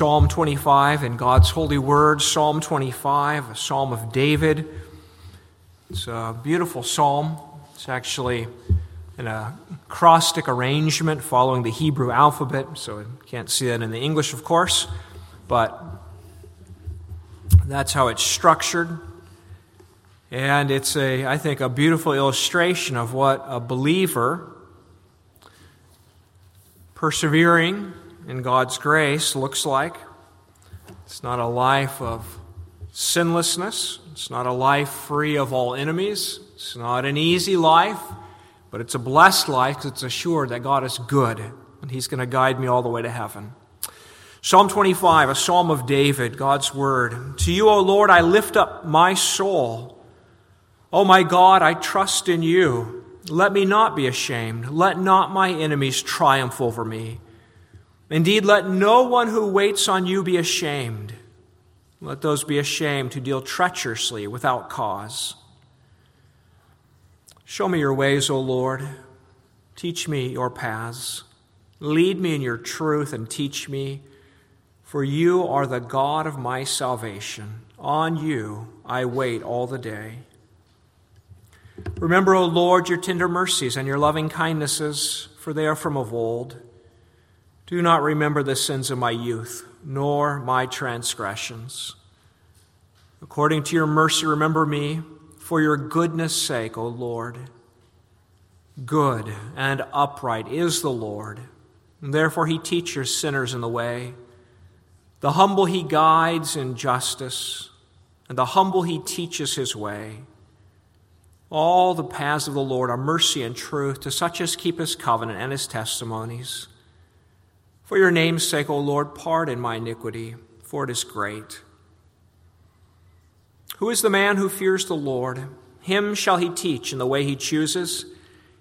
Psalm 25 in God's holy word, Psalm 25, a psalm of David. It's a beautiful psalm. It's actually in a acrostic arrangement following the Hebrew alphabet, so you can't see that in the English, of course, but that's how it's structured. And it's a, I think, a beautiful illustration of what a believer persevering in God's grace looks like. It's not a life of sinlessness. It's not a life free of all enemies. It's not an easy life, but it's a blessed life because it's assured that God is good and He's going to guide me all the way to heaven. Psalm 25, a psalm of David, God's word. To you, O Lord, I lift up my soul. O my God, I trust in you. Let me not be ashamed. Let not my enemies triumph over me. Indeed, let no one who waits on you be ashamed. Let those be ashamed who deal treacherously without cause. Show me your ways, O Lord. Teach me your paths. Lead me in your truth and teach me, for you are the God of my salvation. On you I wait all the day. Remember, O Lord, your tender mercies and your loving kindnesses, for they are from of old. Do not remember the sins of my youth, nor my transgressions. According to your mercy, remember me, for your goodness' sake, O Lord. Good and upright is the Lord, and therefore he teaches sinners in the way. The humble he guides in justice, and the humble he teaches his way. All the paths of the Lord are mercy and truth to such as keep his covenant and his testimonies. For your name's sake, O Lord, pardon my iniquity, for it is great. Who is the man who fears the Lord? Him shall he teach in the way he chooses.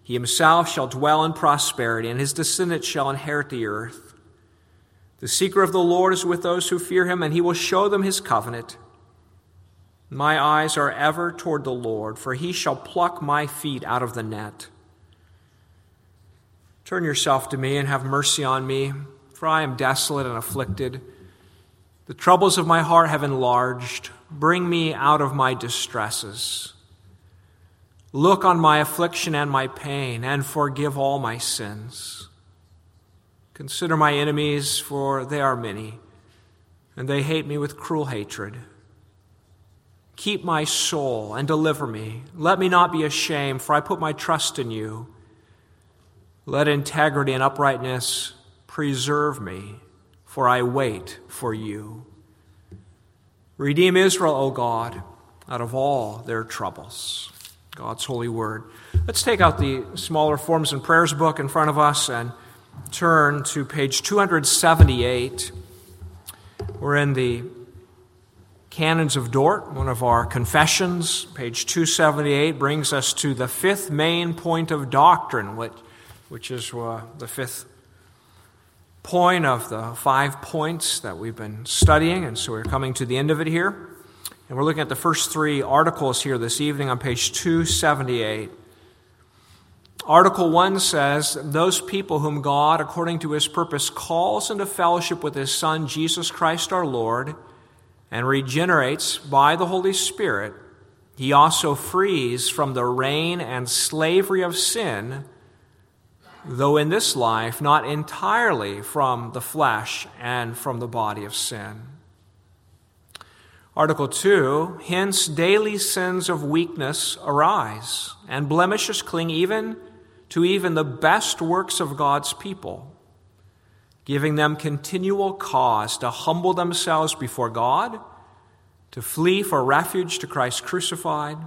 He himself shall dwell in prosperity, and his descendants shall inherit the earth. The seeker of the Lord is with those who fear him, and he will show them his covenant. My eyes are ever toward the Lord, for he shall pluck my feet out of the net. Turn yourself to me and have mercy on me for I am desolate and afflicted. The troubles of my heart have enlarged. Bring me out of my distresses. Look on my affliction and my pain, and forgive all my sins. Consider my enemies, for they are many, and they hate me with cruel hatred. Keep my soul and deliver me. Let me not be ashamed, for I put my trust in you. Let integrity and uprightness Preserve me, for I wait for you. Redeem Israel, O God, out of all their troubles. God's holy word. Let's take out the smaller forms and prayers book in front of us and turn to page 278. We're in the Canons of Dort, one of our confessions. Page 278 brings us to the fifth main point of doctrine, which, which is uh, the fifth point of the five points that we've been studying, and so we're coming to the end of it here. And we're looking at the first three articles here this evening on page 278. Article 1 says, Those people whom God, according to his purpose, calls into fellowship with his Son, Jesus Christ our Lord, and regenerates by the Holy Spirit, he also frees from the reign and slavery of sin though in this life not entirely from the flesh and from the body of sin. Article 2 Hence daily sins of weakness arise, and blemishes cling even to even the best works of God's people, giving them continual cause to humble themselves before God, to flee for refuge to Christ crucified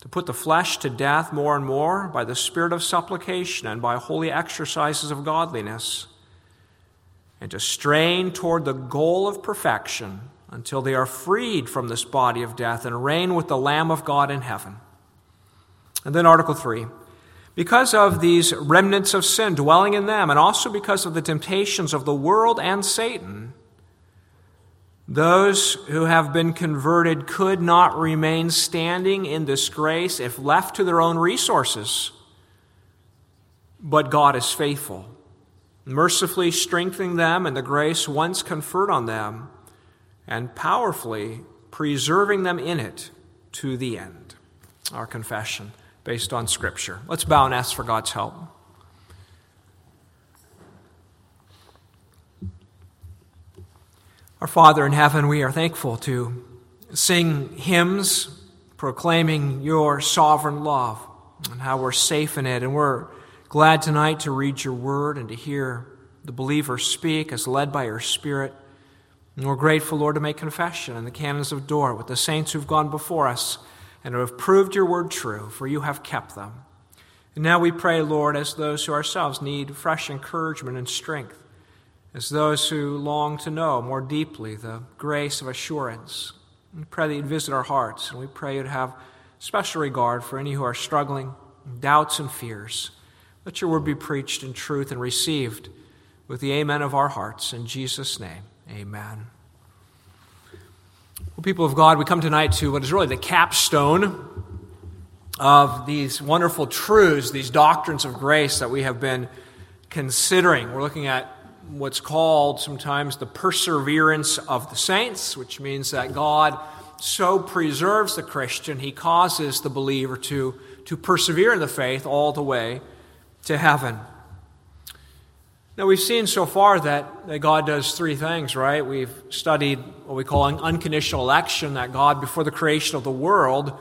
to put the flesh to death more and more by the spirit of supplication and by holy exercises of godliness, and to strain toward the goal of perfection until they are freed from this body of death and reign with the Lamb of God in heaven. And then, Article 3. Because of these remnants of sin dwelling in them, and also because of the temptations of the world and Satan, those who have been converted could not remain standing in disgrace if left to their own resources. But God is faithful. mercifully strengthening them in the grace once conferred on them, and powerfully preserving them in it to the end. Our confession based on Scripture. Let's bow and ask for God's help. Our Father in heaven, we are thankful to sing hymns proclaiming your sovereign love and how we're safe in it. And we're glad tonight to read your word and to hear the believer speak as led by your Spirit. And we're grateful, Lord, to make confession in the canons of Dort with the saints who've gone before us and who have proved your word true, for you have kept them. And now we pray, Lord, as those who ourselves need fresh encouragement and strength as those who long to know more deeply the grace of assurance. We pray that you'd visit our hearts, and we pray you'd have special regard for any who are struggling, doubts, and fears. Let your word be preached in truth and received with the amen of our hearts. In Jesus' name, amen. Well, people of God, we come tonight to what is really the capstone of these wonderful truths, these doctrines of grace that we have been considering. We're looking at what's called sometimes the perseverance of the saints, which means that God so preserves the Christian, he causes the believer to, to persevere in the faith all the way to heaven. Now, we've seen so far that, that God does three things, right? We've studied what we call an unconditional election, that God, before the creation of the world,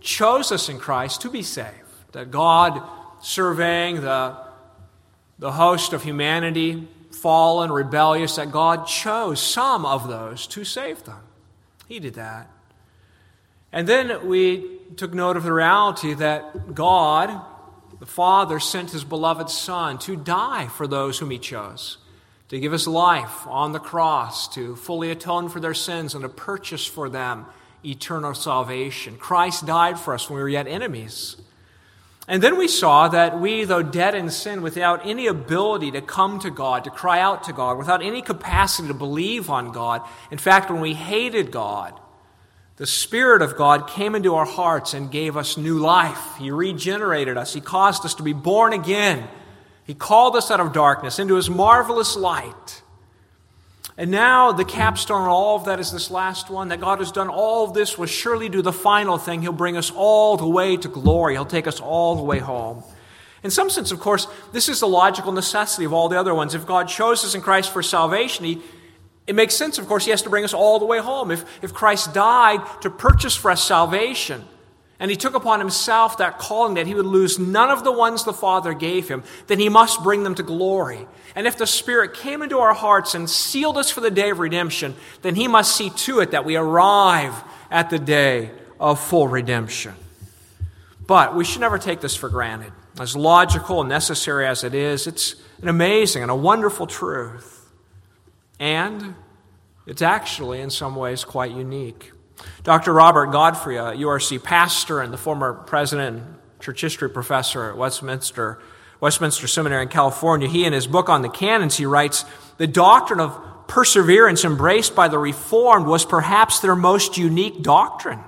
chose us in Christ to be saved. That God, surveying the, the host of humanity, fallen, rebellious, that God chose some of those to save them. He did that. And then we took note of the reality that God, the Father, sent his beloved Son to die for those whom he chose, to give his life on the cross, to fully atone for their sins, and to purchase for them eternal salvation. Christ died for us when we were yet enemies. And then we saw that we, though dead in sin, without any ability to come to God, to cry out to God, without any capacity to believe on God, in fact, when we hated God, the Spirit of God came into our hearts and gave us new life. He regenerated us. He caused us to be born again. He called us out of darkness into His marvelous light. And now the capstone on all of that is this last one that God has done all of this will surely do the final thing. He'll bring us all the way to glory. He'll take us all the way home. In some sense, of course, this is the logical necessity of all the other ones. If God chose us in Christ for salvation, he, it makes sense, of course, He has to bring us all the way home. If, if Christ died to purchase for us salvation, and he took upon himself that calling that he would lose none of the ones the Father gave him, then he must bring them to glory. And if the Spirit came into our hearts and sealed us for the day of redemption, then he must see to it that we arrive at the day of full redemption. But we should never take this for granted. As logical and necessary as it is, it's an amazing and a wonderful truth. And it's actually, in some ways, quite unique. Dr. Robert Godfrey, a URC pastor and the former president and church history professor at Westminster, Westminster Seminary in California, he in his book on the canons, he writes, the doctrine of perseverance embraced by the Reformed was perhaps their most unique doctrine.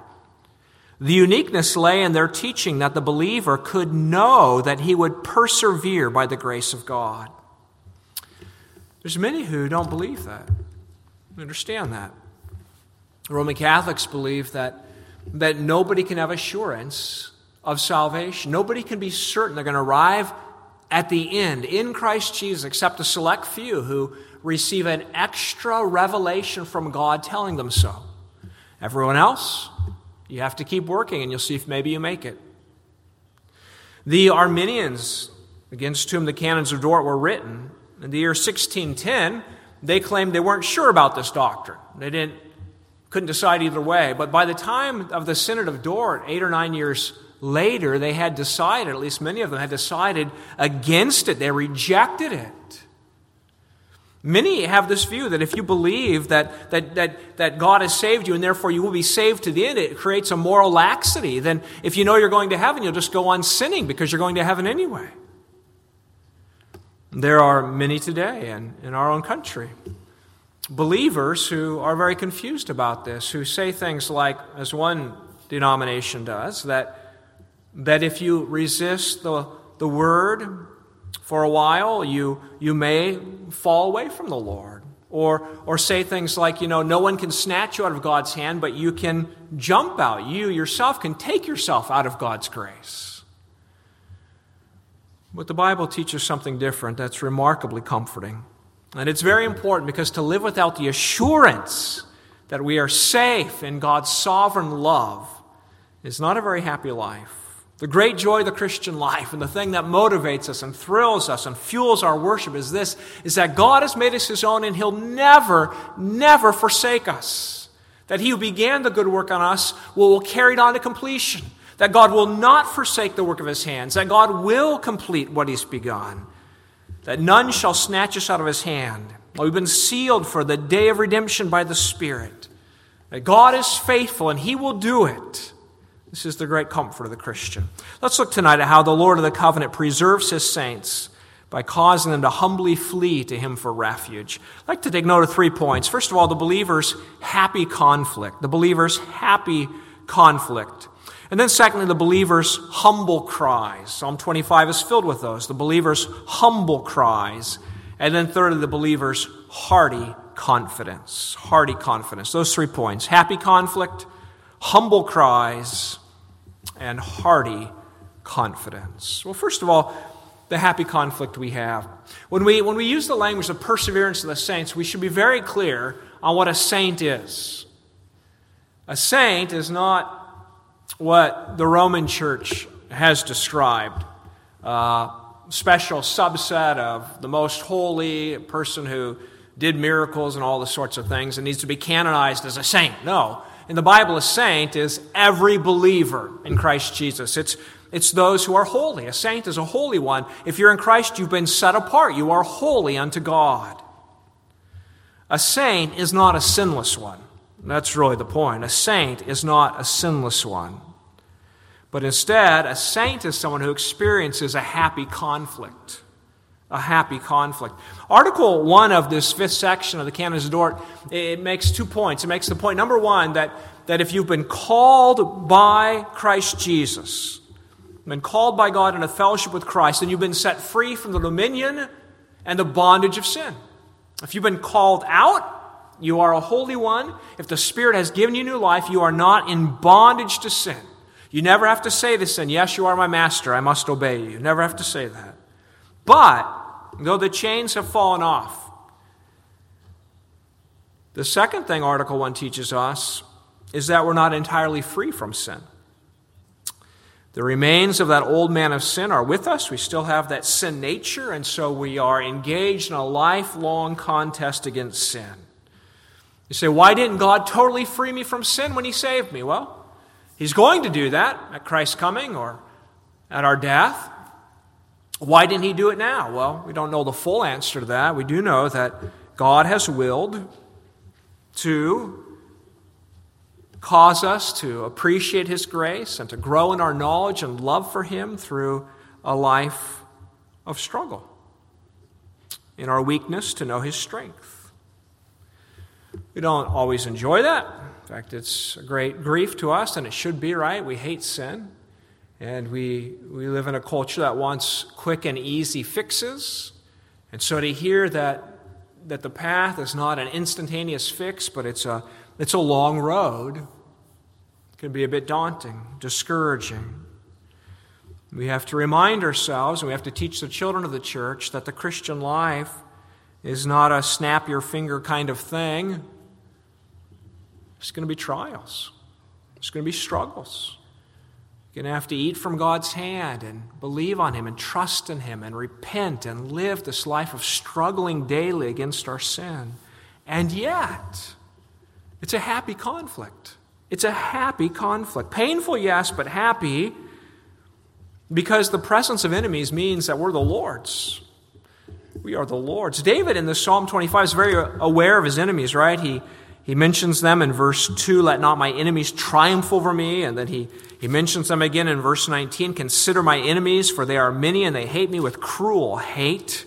The uniqueness lay in their teaching that the believer could know that he would persevere by the grace of God. There's many who don't believe that. Understand that. Roman Catholics believe that, that nobody can have assurance of salvation. Nobody can be certain they're going to arrive at the end in Christ Jesus except a select few who receive an extra revelation from God telling them so. Everyone else, you have to keep working and you'll see if maybe you make it. The Arminians, against whom the canons of Dort were written, in the year 1610, they claimed they weren't sure about this doctrine. They didn't couldn't decide either way. But by the time of the Synod of Dort, eight or nine years later, they had decided, at least many of them had decided against it. They rejected it. Many have this view that if you believe that, that, that, that God has saved you and therefore you will be saved to the end, it creates a moral laxity. Then if you know you're going to heaven, you'll just go on sinning because you're going to heaven anyway. There are many today and in our own country believers who are very confused about this, who say things like, as one denomination does, that, that if you resist the, the word For a while, you, you may fall away from the Lord. Or, or say things like, you know, no one can snatch you out of God's hand, but you can jump out. You yourself can take yourself out of God's grace. But the Bible teaches something different that's remarkably comforting. And it's very important because to live without the assurance that we are safe in God's sovereign love is not a very happy life. The great joy of the Christian life and the thing that motivates us and thrills us and fuels our worship is this is that God has made us his own and he'll never, never forsake us. That he who began the good work on us will, will carry it on to completion. That God will not forsake the work of his hands. That God will complete what he's begun. That none shall snatch us out of his hand. We've been sealed for the day of redemption by the Spirit. That God is faithful and he will do it. This is the great comfort of the Christian. Let's look tonight at how the Lord of the covenant preserves his saints by causing them to humbly flee to him for refuge. I'd like to take note of three points. First of all, the believer's happy conflict. The believer's happy conflict. And then, secondly, the believer's humble cries. Psalm 25 is filled with those. The believer's humble cries. And then, thirdly, the believer's hearty confidence. Hearty confidence. Those three points happy conflict, humble cries, and hearty confidence. Well, first of all, the happy conflict we have. When we, when we use the language of perseverance of the saints, we should be very clear on what a saint is. A saint is not what the Roman church has described a special subset of the most holy, person who did miracles and all the sorts of things and needs to be canonized as a saint. No in the Bible, a saint is every believer in Christ Jesus. It's, it's those who are holy. A saint is a holy one. If you're in Christ, you've been set apart. You are holy unto God. A saint is not a sinless one. That's really the point. A saint is not a sinless one. But instead, a saint is someone who experiences a happy conflict a happy conflict. Article 1 of this fifth section of the Canons of Dort, it makes two points. It makes the point, number one, that, that if you've been called by Christ Jesus, been called by God in a fellowship with Christ, then you've been set free from the dominion and the bondage of sin. If you've been called out, you are a holy one. If the Spirit has given you new life, you are not in bondage to sin. You never have to say to sin, Yes, you are my master, I must obey you. You never have to say that. But, though the chains have fallen off, the second thing Article 1 teaches us is that we're not entirely free from sin. The remains of that old man of sin are with us. We still have that sin nature, and so we are engaged in a lifelong contest against sin. You say, why didn't God totally free me from sin when He saved me? Well, He's going to do that at Christ's coming or at our death. Why didn't he do it now? Well, we don't know the full answer to that. We do know that God has willed to cause us to appreciate his grace and to grow in our knowledge and love for him through a life of struggle. In our weakness, to know his strength. We don't always enjoy that. In fact, it's a great grief to us, and it should be, right? We hate sin. And we, we live in a culture that wants quick and easy fixes. And so to hear that, that the path is not an instantaneous fix, but it's a, it's a long road, can be a bit daunting, discouraging. We have to remind ourselves, and we have to teach the children of the church, that the Christian life is not a snap your finger kind of thing. It's going to be trials, it's going to be struggles. You're going to have to eat from God's hand and believe on Him and trust in Him and repent and live this life of struggling daily against our sin. And yet, it's a happy conflict. It's a happy conflict. Painful, yes, but happy because the presence of enemies means that we're the Lord's. We are the Lord's. David in the Psalm 25 is very uh, aware of his enemies, right? He, he mentions them in verse 2 let not my enemies triumph over me. And then he, he mentions them again in verse 19 consider my enemies, for they are many and they hate me with cruel hate.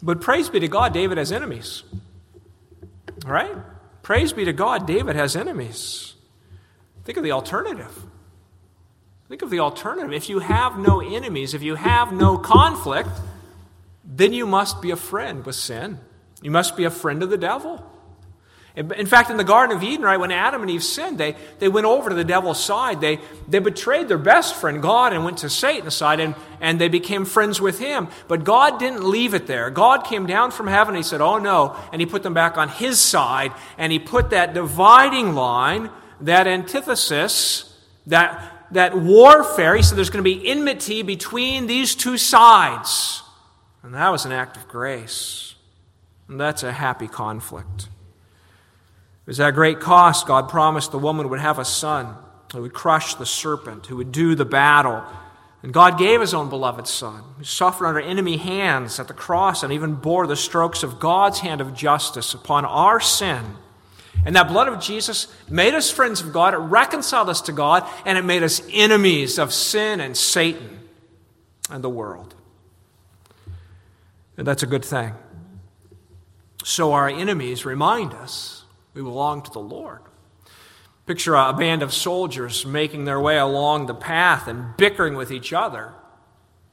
But praise be to God, David has enemies. All right? Praise be to God, David has enemies. Think of the alternative. Think of the alternative. If you have no enemies, if you have no conflict, then you must be a friend with sin. You must be a friend of the devil. In fact, in the Garden of Eden, right, when Adam and Eve sinned, they, they went over to the devil's side. They, they betrayed their best friend, God, and went to Satan's side, and, and they became friends with him. But God didn't leave it there. God came down from heaven, and he said, Oh no, and he put them back on his side, and he put that dividing line, that antithesis, that, that warfare. He said there's going to be enmity between these two sides. And that was an act of grace. And that's a happy conflict. It was at great cost God promised the woman would have a son who would crush the serpent, who would do the battle. And God gave his own beloved son, who suffered under enemy hands at the cross and even bore the strokes of God's hand of justice upon our sin. And that blood of Jesus made us friends of God, it reconciled us to God, and it made us enemies of sin and Satan and the world. And that's a good thing. So our enemies remind us we belong to the Lord. Picture a band of soldiers making their way along the path and bickering with each other.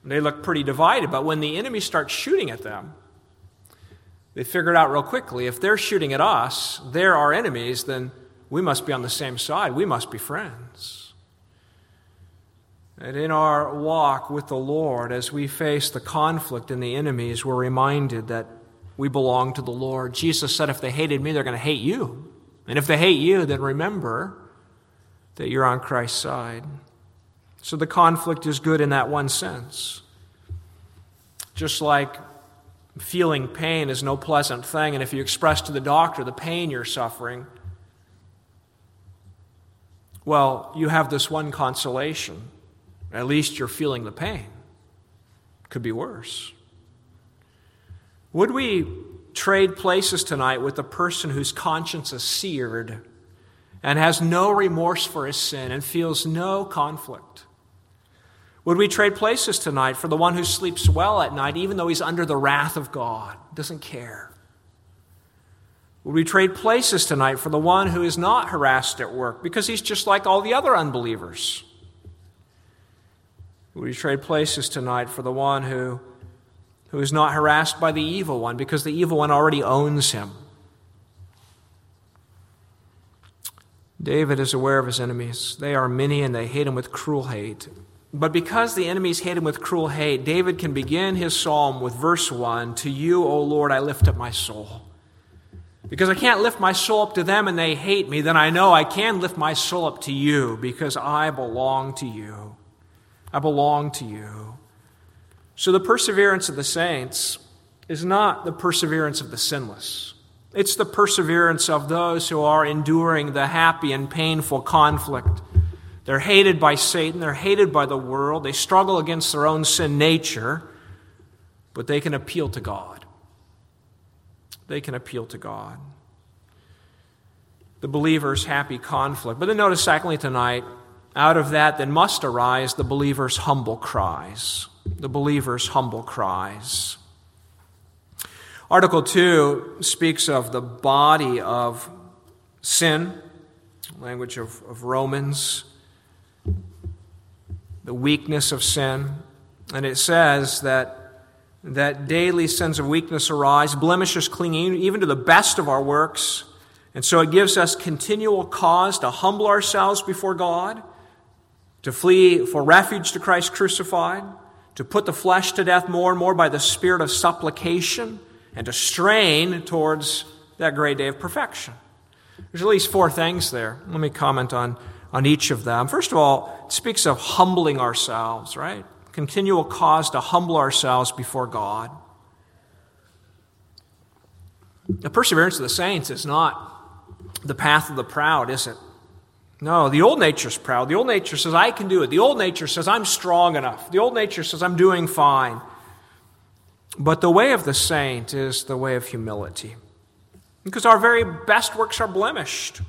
They look pretty divided, but when the enemy starts shooting at them, they figure it out real quickly. If they're shooting at us, they're our enemies, then we must be on the same side. We must be friends. And in our walk with the Lord, as we face the conflict and the enemies, we're reminded that we belong to the Lord. Jesus said, if they hated me, they're going to hate you. And if they hate you, then remember that you're on Christ's side. So the conflict is good in that one sense. Just like feeling pain is no pleasant thing, and if you express to the doctor the pain you're suffering, well, you have this one consolation. At least you're feeling the pain. Could be worse. Would we trade places tonight with a person whose conscience is seared and has no remorse for his sin and feels no conflict? Would we trade places tonight for the one who sleeps well at night, even though he's under the wrath of God, doesn't care? Would we trade places tonight for the one who is not harassed at work because he's just like all the other unbelievers? We trade places tonight for the one who who is not harassed by the evil one because the evil one already owns him. David is aware of his enemies. They are many and they hate him with cruel hate. But because the enemies hate him with cruel hate, David can begin his psalm with verse 1 To you, O Lord, I lift up my soul. Because I can't lift my soul up to them and they hate me, then I know I can lift my soul up to you because I belong to you. I belong to you. So the perseverance of the saints is not the perseverance of the sinless. It's the perseverance of those who are enduring the happy and painful conflict. They're hated by Satan, they're hated by the world, they struggle against their own sin nature, but they can appeal to God. They can appeal to God. The believer's happy conflict. But then notice, secondly, tonight, out of that then must arise the believer's humble cries the believer's humble cries. Article 2 speaks of the body of sin, language of, of Romans, the weakness of sin. And it says that, that daily sins of weakness arise, blemishes clinging even to the best of our works. And so it gives us continual cause to humble ourselves before God, to flee for refuge to Christ crucified to put the flesh to death more and more by the spirit of supplication and to strain towards that great day of perfection. There's at least four things there. Let me comment on, on each of them. First of all, it speaks of humbling ourselves, right? Continual cause to humble ourselves before God. The perseverance of the saints is not the path of the proud, is it? No, the old nature's proud. The old nature says, I can do it. The old nature says, I'm strong enough. The old nature says, I'm doing fine. But the way of the saint is the way of humility. Because our very best works are blemished.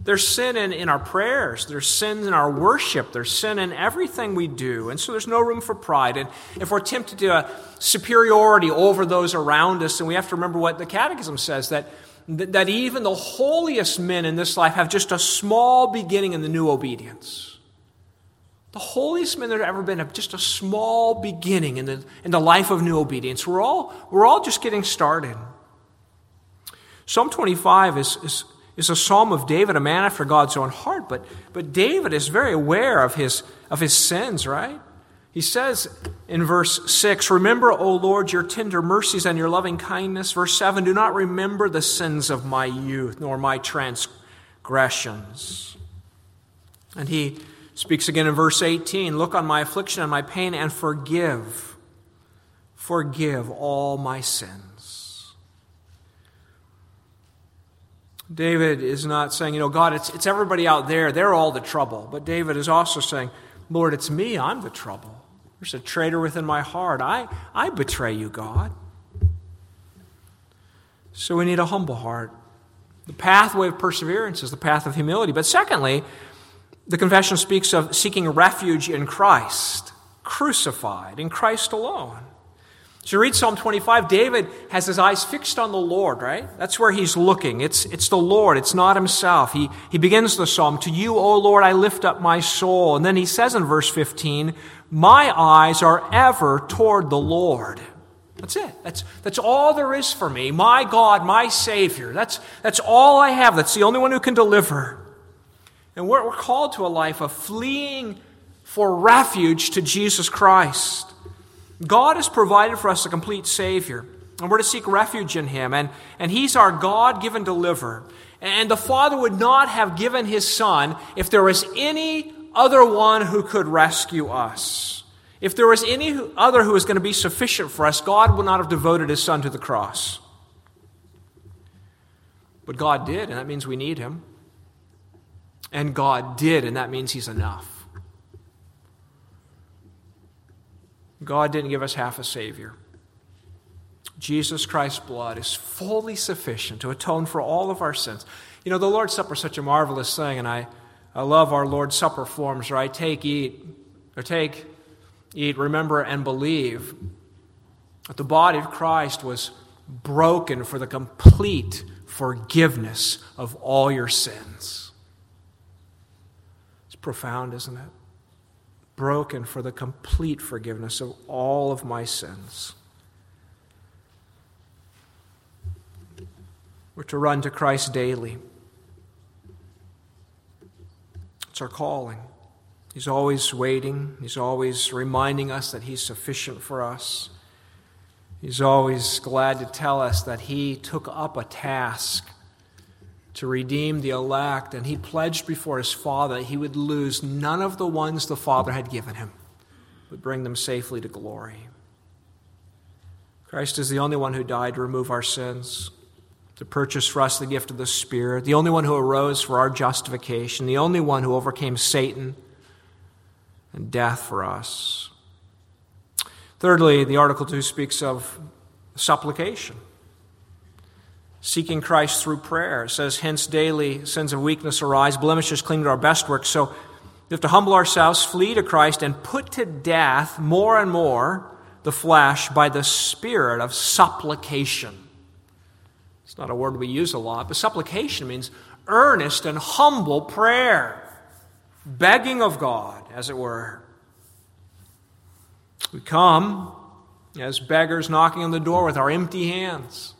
There's sin in, in our prayers, there's sin in our worship, there's sin in everything we do. And so there's no room for pride. And if we're tempted to a superiority over those around us, and we have to remember what the Catechism says that that even the holiest men in this life have just a small beginning in the new obedience. the holiest men that have ever been, have just a small beginning in the, in the life of new obedience. We're all, we're all just getting started. Psalm 25 is, is, is a psalm of David, a man after God's own heart, but, but David is very aware of his, of his sins, right? He says in verse 6 Remember, O Lord, your tender mercies and your loving kindness. Verse 7 Do not remember the sins of my youth, nor my transgressions. And he speaks again in verse 18 Look on my affliction and my pain and forgive, forgive all my sins. David is not saying, you know, God, it's, it's everybody out there. They're all the trouble. But David is also saying, Lord, it's me. I'm the trouble. There's a traitor within my heart. I, I betray you, God. So we need a humble heart. The pathway of perseverance is the path of humility. But secondly, the confession speaks of seeking refuge in Christ, crucified, in Christ alone. So you read Psalm 25, David has his eyes fixed on the Lord, right? That's where he's looking. It's, it's the Lord, it's not himself. He, he begins the psalm, To you, O Lord, I lift up my soul. And then he says in verse 15, My eyes are ever toward the Lord. That's it. That's, that's all there is for me. My God, my Savior. That's, that's all I have. That's the only one who can deliver. And we're, we're called to a life of fleeing for refuge to Jesus Christ. God has provided for us a complete Savior, and we're to seek refuge in Him. And, and He's our God given deliverer. And the Father would not have given His Son if there was any other one who could rescue us. If there was any other who was going to be sufficient for us, God would not have devoted His Son to the cross. But God did, and that means we need Him. And God did, and that means He's enough. God didn't give us half a Savior. Jesus Christ's blood is fully sufficient to atone for all of our sins. You know, the Lord's Supper is such a marvelous thing, and I, I love our Lord's Supper forms, right? Take, eat, or take, eat, remember, and believe that the body of Christ was broken for the complete forgiveness of all your sins It's profound, isn't it? Broken for the complete forgiveness of all of my sins. We're to run to Christ daily. It's our calling. He's always waiting, He's always reminding us that He's sufficient for us. He's always glad to tell us that He took up a task to redeem the elect, and he pledged before his father he would lose none of the ones the father had given him, but bring them safely to glory. Christ is the only one who died to remove our sins, to purchase for us the gift of the Spirit, the only one who arose for our justification, the only one who overcame Satan and death for us. Thirdly, the Article 2 speaks of supplication seeking Christ through prayer. It says, Hence daily sins of weakness arise, blemishes cling to our best work. So we have to humble ourselves, flee to Christ, and put to death more and more the flesh by the spirit of supplication. It's not a word we use a lot, but supplication means earnest and humble prayer, begging of God, as it were. We come as beggars knocking on the door with our empty hands.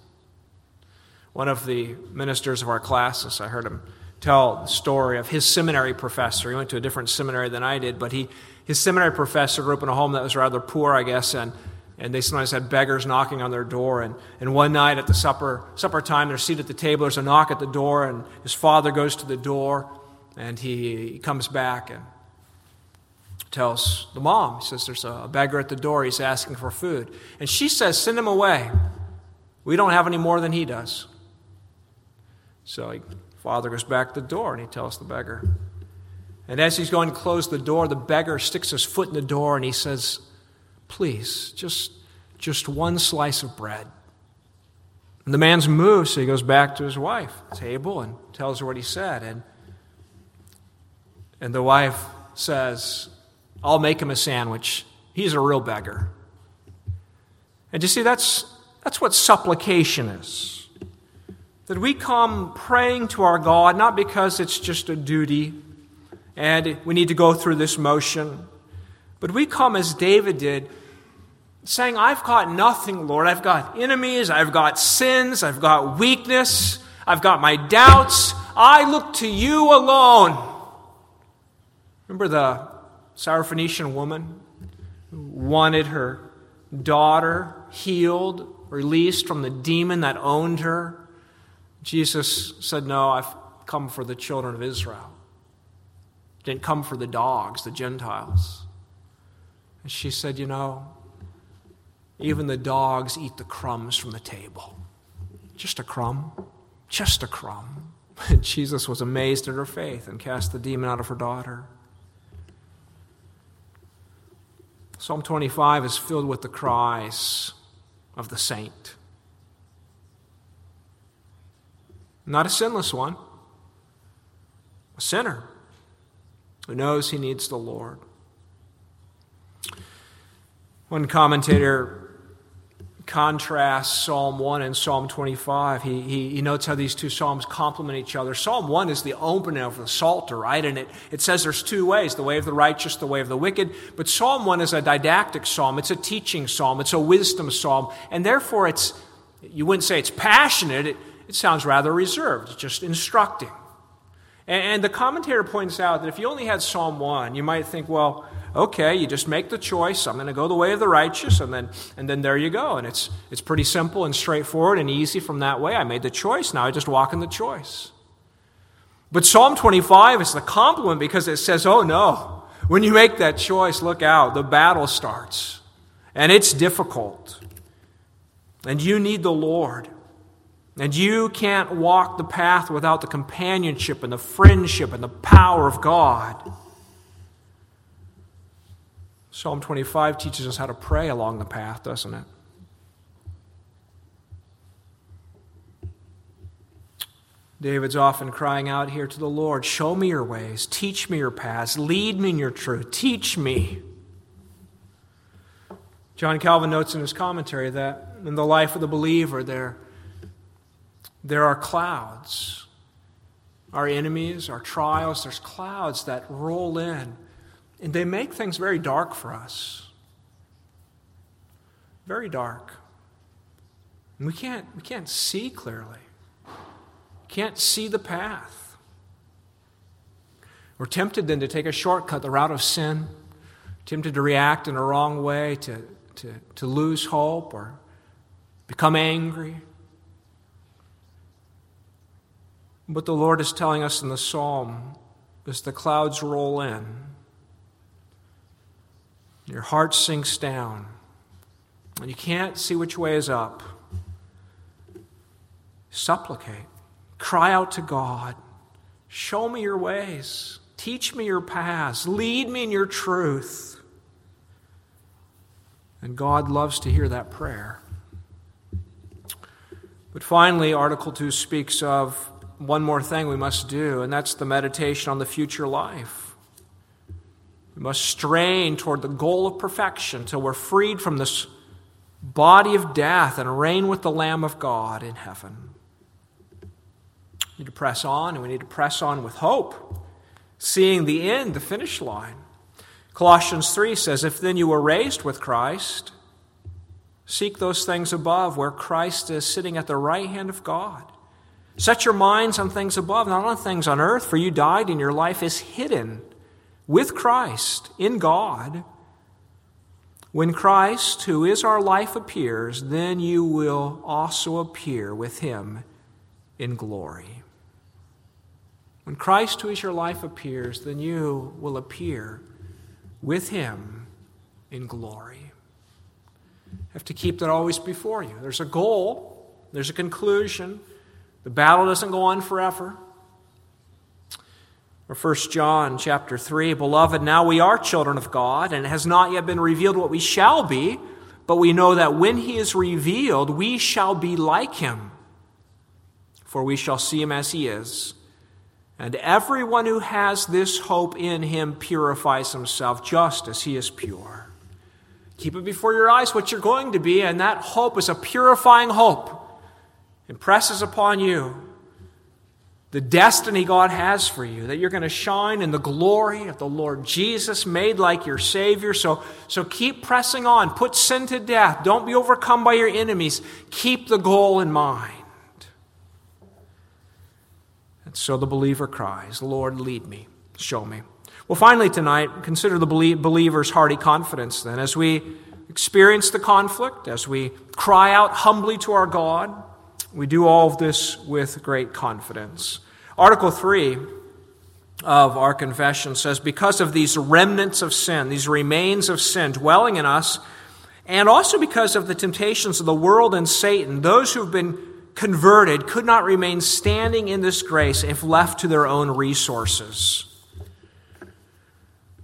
One of the ministers of our classis, I heard him tell the story of his seminary professor. He went to a different seminary than I did, but he, his seminary professor grew up in a home that was rather poor, I guess, and, and they sometimes had beggars knocking on their door. And, and one night at the supper, supper time, they're seated at the table, there's a knock at the door, and his father goes to the door, and he, he comes back and tells the mom, he says, There's a beggar at the door, he's asking for food. And she says, Send him away. We don't have any more than he does. So he, father goes back to the door and he tells the beggar. And as he's going to close the door, the beggar sticks his foot in the door and he says, Please, just, just one slice of bread. And the man's moved, so he goes back to his wife table and tells her what he said. And, and the wife says, I'll make him a sandwich. He's a real beggar. And you see, that's, that's what supplication is. That we come praying to our God not because it's just a duty, and we need to go through this motion. But we come as David did, saying, I've got nothing, Lord. I've got enemies, I've got sins, I've got weakness, I've got my doubts. I look to you alone. Remember the Syrophoenician woman who wanted her daughter healed, released from the demon that owned her? Jesus said, No, I've come for the children of Israel. Didn't come for the dogs, the Gentiles. And she said, You know, even the dogs eat the crumbs from the table. Just a crumb. Just a crumb. And Jesus was amazed at her faith and cast the demon out of her daughter. Psalm 25 is filled with the cries of the saint. Not a sinless one, a sinner who knows he needs the Lord. One commentator contrasts Psalm 1 and Psalm 25. He, he, he, notes how these two Psalms complement each other. Psalm 1 is the opening of the Psalter, right? And it, it says there's two ways the way of the righteous, the way of the wicked. But Psalm 1 is a didactic psalm, it's a teaching psalm, it's a wisdom psalm. And therefore, it's, you wouldn't say it's passionate, it, it sounds rather reserved, just instructing. And, the commentator points out that if you only had Psalm 1, you might think, well, okay, you just make the choice. I'm going to go the way of the righteous, and then, and then there you go. And it's, it's pretty simple and straightforward and easy from that way. I made the choice. Now I just walk in the choice. But Psalm 25 is the complement because it says, oh no, when you make that choice, look out, the battle starts. And it's difficult. And you need the Lord. And you can't walk the path without the companionship and the friendship and the power of God. Psalm 25 teaches us how to pray along the path, doesn't it? David's often crying out here to the Lord Show me your ways, teach me your paths, lead me in your truth, teach me. John Calvin notes in his commentary that in the life of the believer, there, there are clouds. Our enemies, our trials, there's clouds that roll in and they make things very dark for us. Very dark. And we can't, we can't see clearly. Can't see the path. We're tempted then to take a shortcut, the route of sin, tempted to react in a wrong way, to, to, to lose hope or become angry. But the Lord is telling us in the psalm as the clouds roll in, your heart sinks down, and you can't see which way is up. Supplicate. Cry out to God. Show me your ways. Teach me your paths. Lead me in your truth. And God loves to hear that prayer. But finally, Article 2 speaks of one more thing we must do, and that's the meditation on the future life. We must strain toward the goal of perfection till we're freed from this body of death and reign with the Lamb of God in heaven. We need to press on, and we need to press on with hope, seeing the end, the finish line. Colossians 3 says, If then you were raised with Christ, seek those things above where Christ is sitting at the right hand of God. Set your minds on things above, not on things on earth, for you died and your life is hidden with Christ in God. When Christ, who is our life, appears, then you will also appear with him in glory. When Christ, who is your life, appears, then you will appear with him in glory. You have to keep that always before you. There's a goal, there's a conclusion. The battle doesn't go on forever. Or 1 John chapter 3, Beloved, now we are children of God, and it has not yet been revealed what we shall be, but we know that when he is revealed, we shall be like him, for we shall see him as he is. And everyone who has this hope in him purifies himself just as he is pure. Keep it before your eyes what you're going to be, and that hope is a purifying hope. It presses upon you the destiny God has for you, that you're going to shine in the glory of the Lord Jesus, made like your Savior. So, so keep pressing on. Put sin to death. Don't be overcome by your enemies. Keep the goal in mind. And so the believer cries, Lord, lead me, show me. Well, finally, tonight, consider the believer's hearty confidence then. As we experience the conflict, as we cry out humbly to our God, we do all of this with great confidence. Article 3 of our confession says, Because of these remnants of sin, these remains of sin dwelling in us, and also because of the temptations of the world and Satan, those who've been converted could not remain standing in this grace if left to their own resources.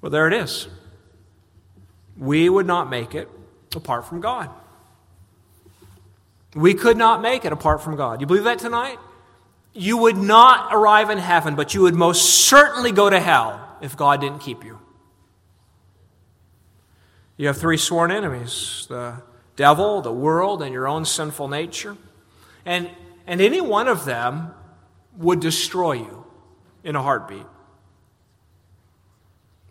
Well, there it is. We would not make it apart from God. We could not make it apart from God. You believe that tonight? You would not arrive in heaven, but you would most certainly go to hell if God didn't keep you. You have three sworn enemies the devil, the world, and your own sinful nature. And, and any one of them would destroy you in a heartbeat.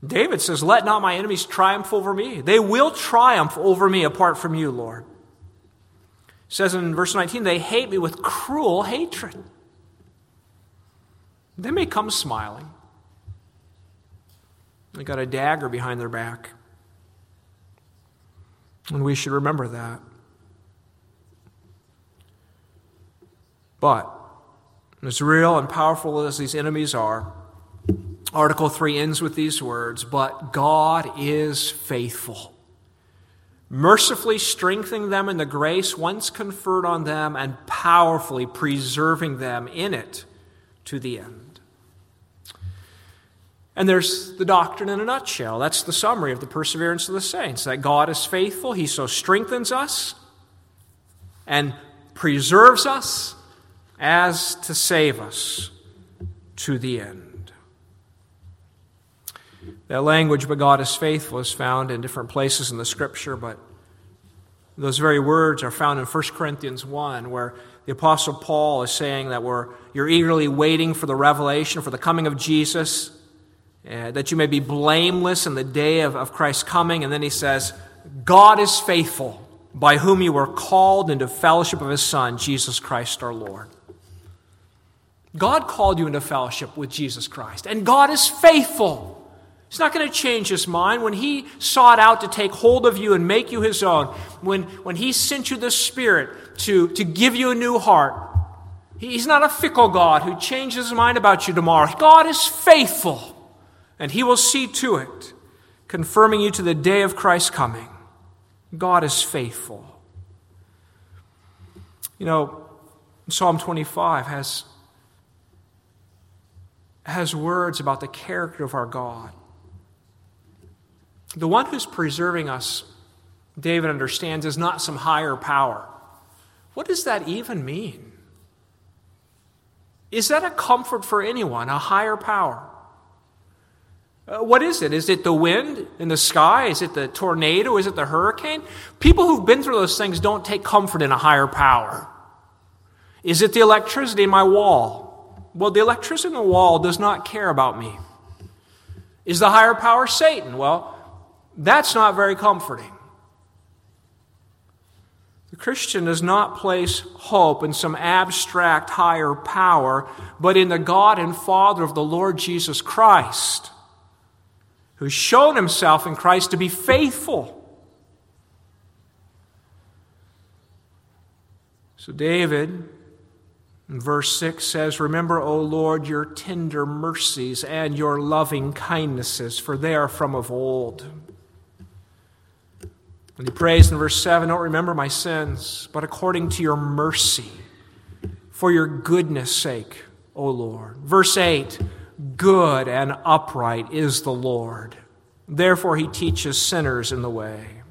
David says, Let not my enemies triumph over me. They will triumph over me apart from you, Lord. Says in verse 19, They hate me with cruel hatred. They may come smiling. They got a dagger behind their back. And we should remember that. But, as real and powerful as these enemies are, Article 3 ends with these words But God is faithful, mercifully strengthening them in the grace once conferred on them and powerfully preserving them in it to the end. And there's the doctrine in a nutshell. That's the summary of the perseverance of the saints that God is faithful. He so strengthens us and preserves us as to save us to the end. That language, but God is faithful, is found in different places in the scripture, but those very words are found in 1 Corinthians 1, where the Apostle Paul is saying that we're, you're eagerly waiting for the revelation, for the coming of Jesus uh, that you may be blameless in the day of, of Christ's coming. And then he says, God is faithful, by whom you were called into fellowship of his Son, Jesus Christ our Lord. God called you into fellowship with Jesus Christ, and God is faithful. He's not going to change his mind. When he sought out to take hold of you and make you his own, when, when he sent you the Spirit to, to give you a new heart, he's not a fickle God who changes his mind about you tomorrow. God is faithful and he will see to it, confirming you to the day of Christ's coming. God is faithful. You know, Psalm 25 has, has words about the character of our God. The one who's preserving us, David understands, is not some higher power. What does that even mean? Is that a comfort for anyone, a higher power? Uh, what is it? Is it the wind in the sky? Is it the tornado? Is it the hurricane? People who've been through those things don't take comfort in a higher power. Is it the electricity in my wall? Well, the electricity in the wall does not care about me. Is the higher power Satan? Well, that's not very comforting. The Christian does not place hope in some abstract higher power, but in the God and Father of the Lord Jesus Christ who's shown himself in Christ to be faithful. So, David in verse 6 says, Remember, O Lord, your tender mercies and your loving kindnesses, for they are from of old. And he prays in verse 7 Don't remember my sins, but according to your mercy, for your goodness' sake, O Lord. Verse 8 Good and upright is the Lord. Therefore, he teaches sinners in the way.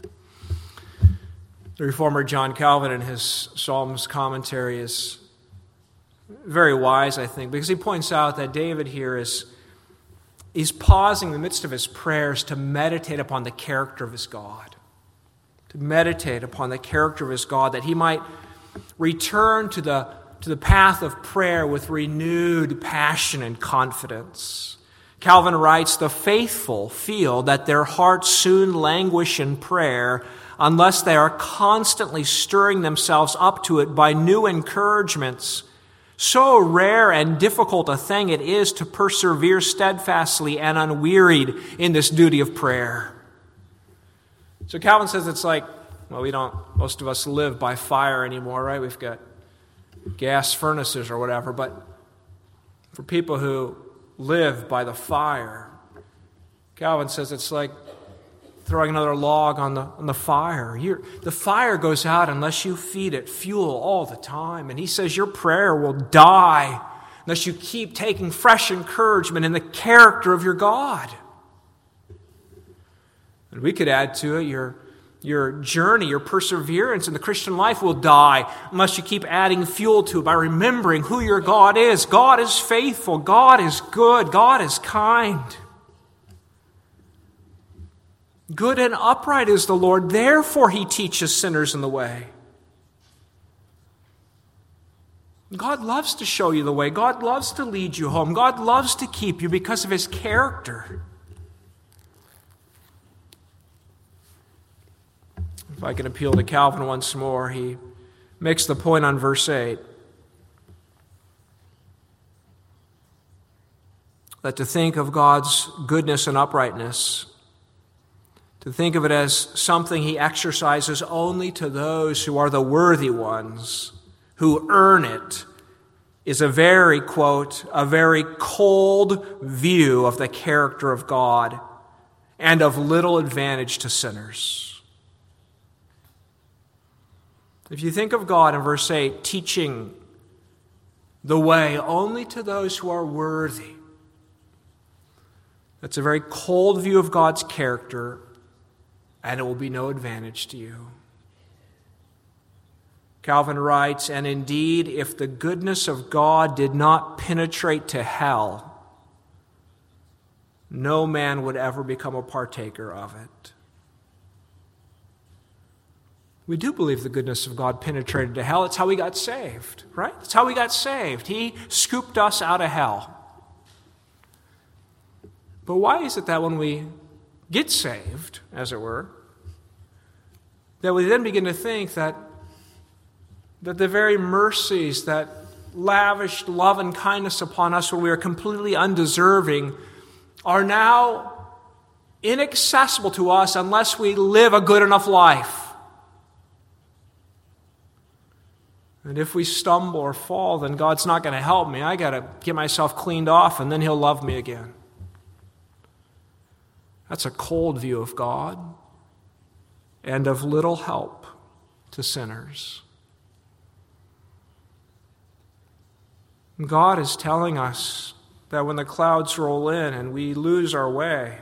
The reformer John Calvin, in his Psalms commentary, is very wise, I think, because he points out that David here is he's pausing in the midst of his prayers to meditate upon the character of his God. To meditate upon the character of his God, that he might return to the to the path of prayer with renewed passion and confidence. Calvin writes The faithful feel that their hearts soon languish in prayer unless they are constantly stirring themselves up to it by new encouragements. So rare and difficult a thing it is to persevere steadfastly and unwearied in this duty of prayer. So Calvin says it's like, well, we don't, most of us live by fire anymore, right? We've got gas furnaces or whatever, but for people who live by the fire, Calvin says it's like throwing another log on the, on the fire. You're, the fire goes out unless you feed it fuel all the time. And he says your prayer will die unless you keep taking fresh encouragement in the character of your God. And we could add to it your, your journey, your perseverance in the Christian life will die unless you keep adding fuel to it by remembering who your God is. God is faithful, God is good, God is kind. Good and upright is the Lord, therefore he teaches sinners in the way. God loves to show you the way. God loves to lead you home. God loves to keep you because of his character. If I can appeal to Calvin once more, he makes the point on verse 8 that to think of God's goodness and uprightness to think of it as something he exercises only to those who are the worthy ones, who earn it, is a very, quote, a very cold view of the character of God and of little advantage to sinners. If you think of God in verse 8 teaching the way only to those who are worthy, that's a very cold view of God's character and it will be no advantage to you. Calvin writes, And indeed, if the goodness of God did not penetrate to hell, no man would ever become a partaker of it. We do believe the goodness of God penetrated to hell. It's how we got saved, right? It's how we got saved. He scooped us out of hell. But why is it that when we get saved, as it were, that we then begin to think that, that the very mercies that lavished love and kindness upon us when we are completely undeserving are now inaccessible to us unless we live a good enough life. And if we stumble or fall, then God's not going to help me. I got to get myself cleaned off, and then He'll love me again. That's a cold view of God and of little help to sinners. God is telling us that when the clouds roll in and we lose our way,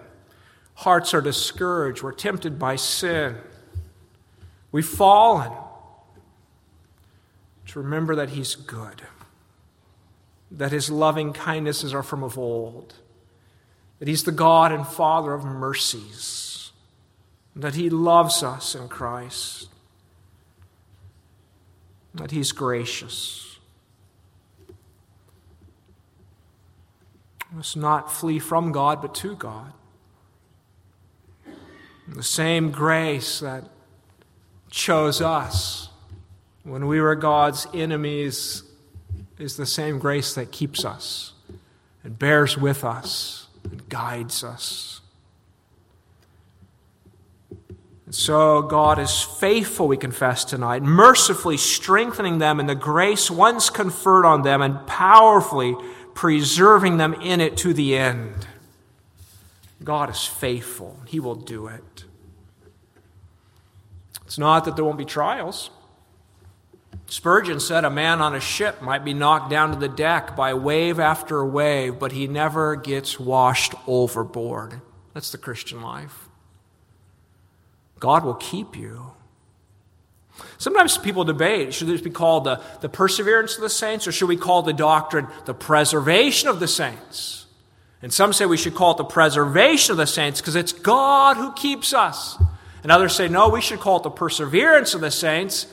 hearts are discouraged, we're tempted by sin, we've fallen, to remember that He's good, that His loving kindnesses are from of old that He's the God and Father of mercies, that He loves us in Christ, that He's gracious. Must not flee from God, but to God. The same grace that chose us when we were God's enemies is the same grace that keeps us and bears with us and guides us. And so God is faithful, we confess tonight, mercifully strengthening them in the grace once conferred on them and powerfully preserving them in it to the end. God is faithful, He will do it. It's not that there won't be trials. Spurgeon said a man on a ship might be knocked down to the deck by wave after wave, but he never gets washed overboard. That's the Christian life. God will keep you. Sometimes people debate should this be called the, the perseverance of the saints, or should we call the doctrine the preservation of the saints? And some say we should call it the preservation of the saints because it's God who keeps us. And others say, no, we should call it the perseverance of the saints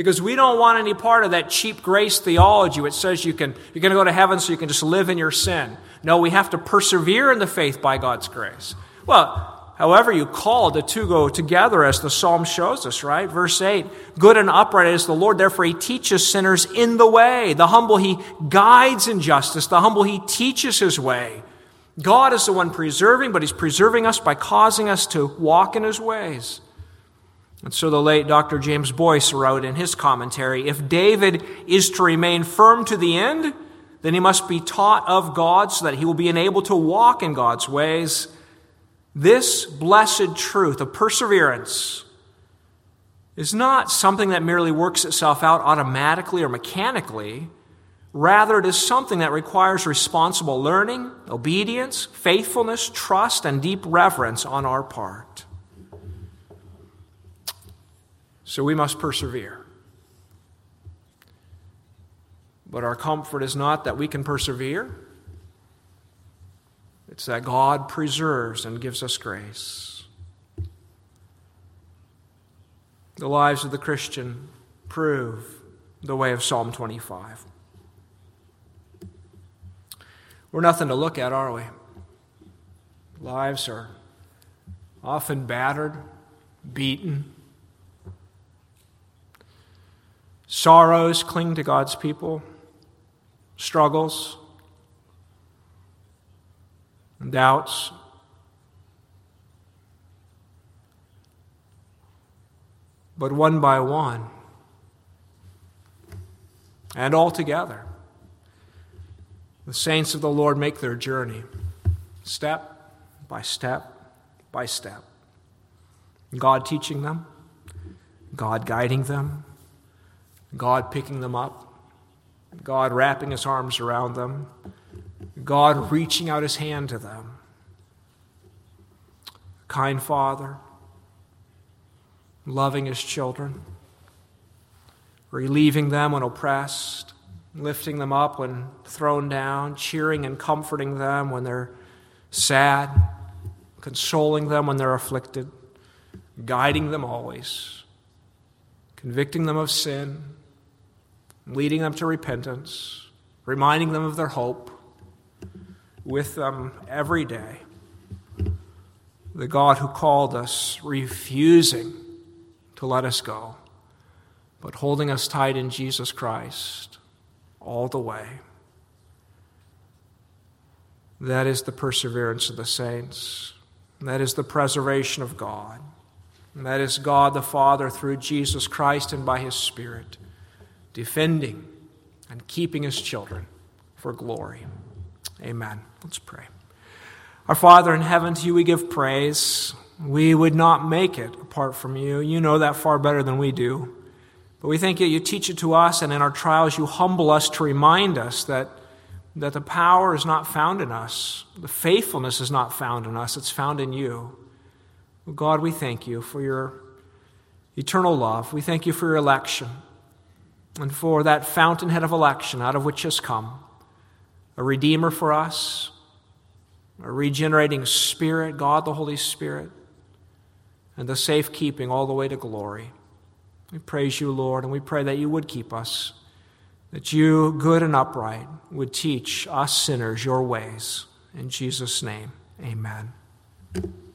because we don't want any part of that cheap grace theology which says you can, you're going to go to heaven so you can just live in your sin. No, we have to persevere in the faith by God's grace. Well, However, you call the two go together, as the psalm shows us, right? Verse 8 Good and upright is the Lord, therefore he teaches sinners in the way. The humble he guides in justice, the humble he teaches his way. God is the one preserving, but he's preserving us by causing us to walk in his ways. And so the late Dr. James Boice wrote in his commentary if David is to remain firm to the end, then he must be taught of God so that he will be enabled to walk in God's ways. This blessed truth of perseverance is not something that merely works itself out automatically or mechanically. Rather, it is something that requires responsible learning, obedience, faithfulness, trust, and deep reverence on our part. So we must persevere. But our comfort is not that we can persevere. It's that God preserves and gives us grace. The lives of the Christian prove the way of Psalm 25. We're nothing to look at, are we? Lives are often battered, beaten. Sorrows cling to God's people, struggles, and doubts. But one by one, and all together, the saints of the Lord make their journey step by step by step. God teaching them, God guiding them, God picking them up, God wrapping his arms around them, God reaching out his hand to them. Kind Father, loving his children, relieving them when oppressed, lifting them up when thrown down, cheering and comforting them when they're sad, consoling them when they're afflicted, guiding them always, convicting them of sin, leading them to repentance, reminding them of their hope with them every day. The God who called us, refusing to let us go, but holding us tight in Jesus Christ all the way. That is the perseverance of the saints. That is the preservation of God. And that is God the Father through Jesus Christ and by His Spirit, defending and keeping His children for glory. Amen. Let's pray. Our Father in heaven, to you we give praise. We would not make it apart from you. You know that far better than we do. But we thank you, you teach it to us, and in our trials, you humble us to remind us that, that the power is not found in us, the faithfulness is not found in us, it's found in you. God, we thank you for your eternal love. We thank you for your election and for that fountainhead of election out of which has come a Redeemer for us, a regenerating Spirit, God the Holy Spirit, and the safekeeping all the way to glory. We praise you, Lord, and we pray that you would keep us, that you, good and upright, would teach us sinners your ways. In Jesus' name, amen.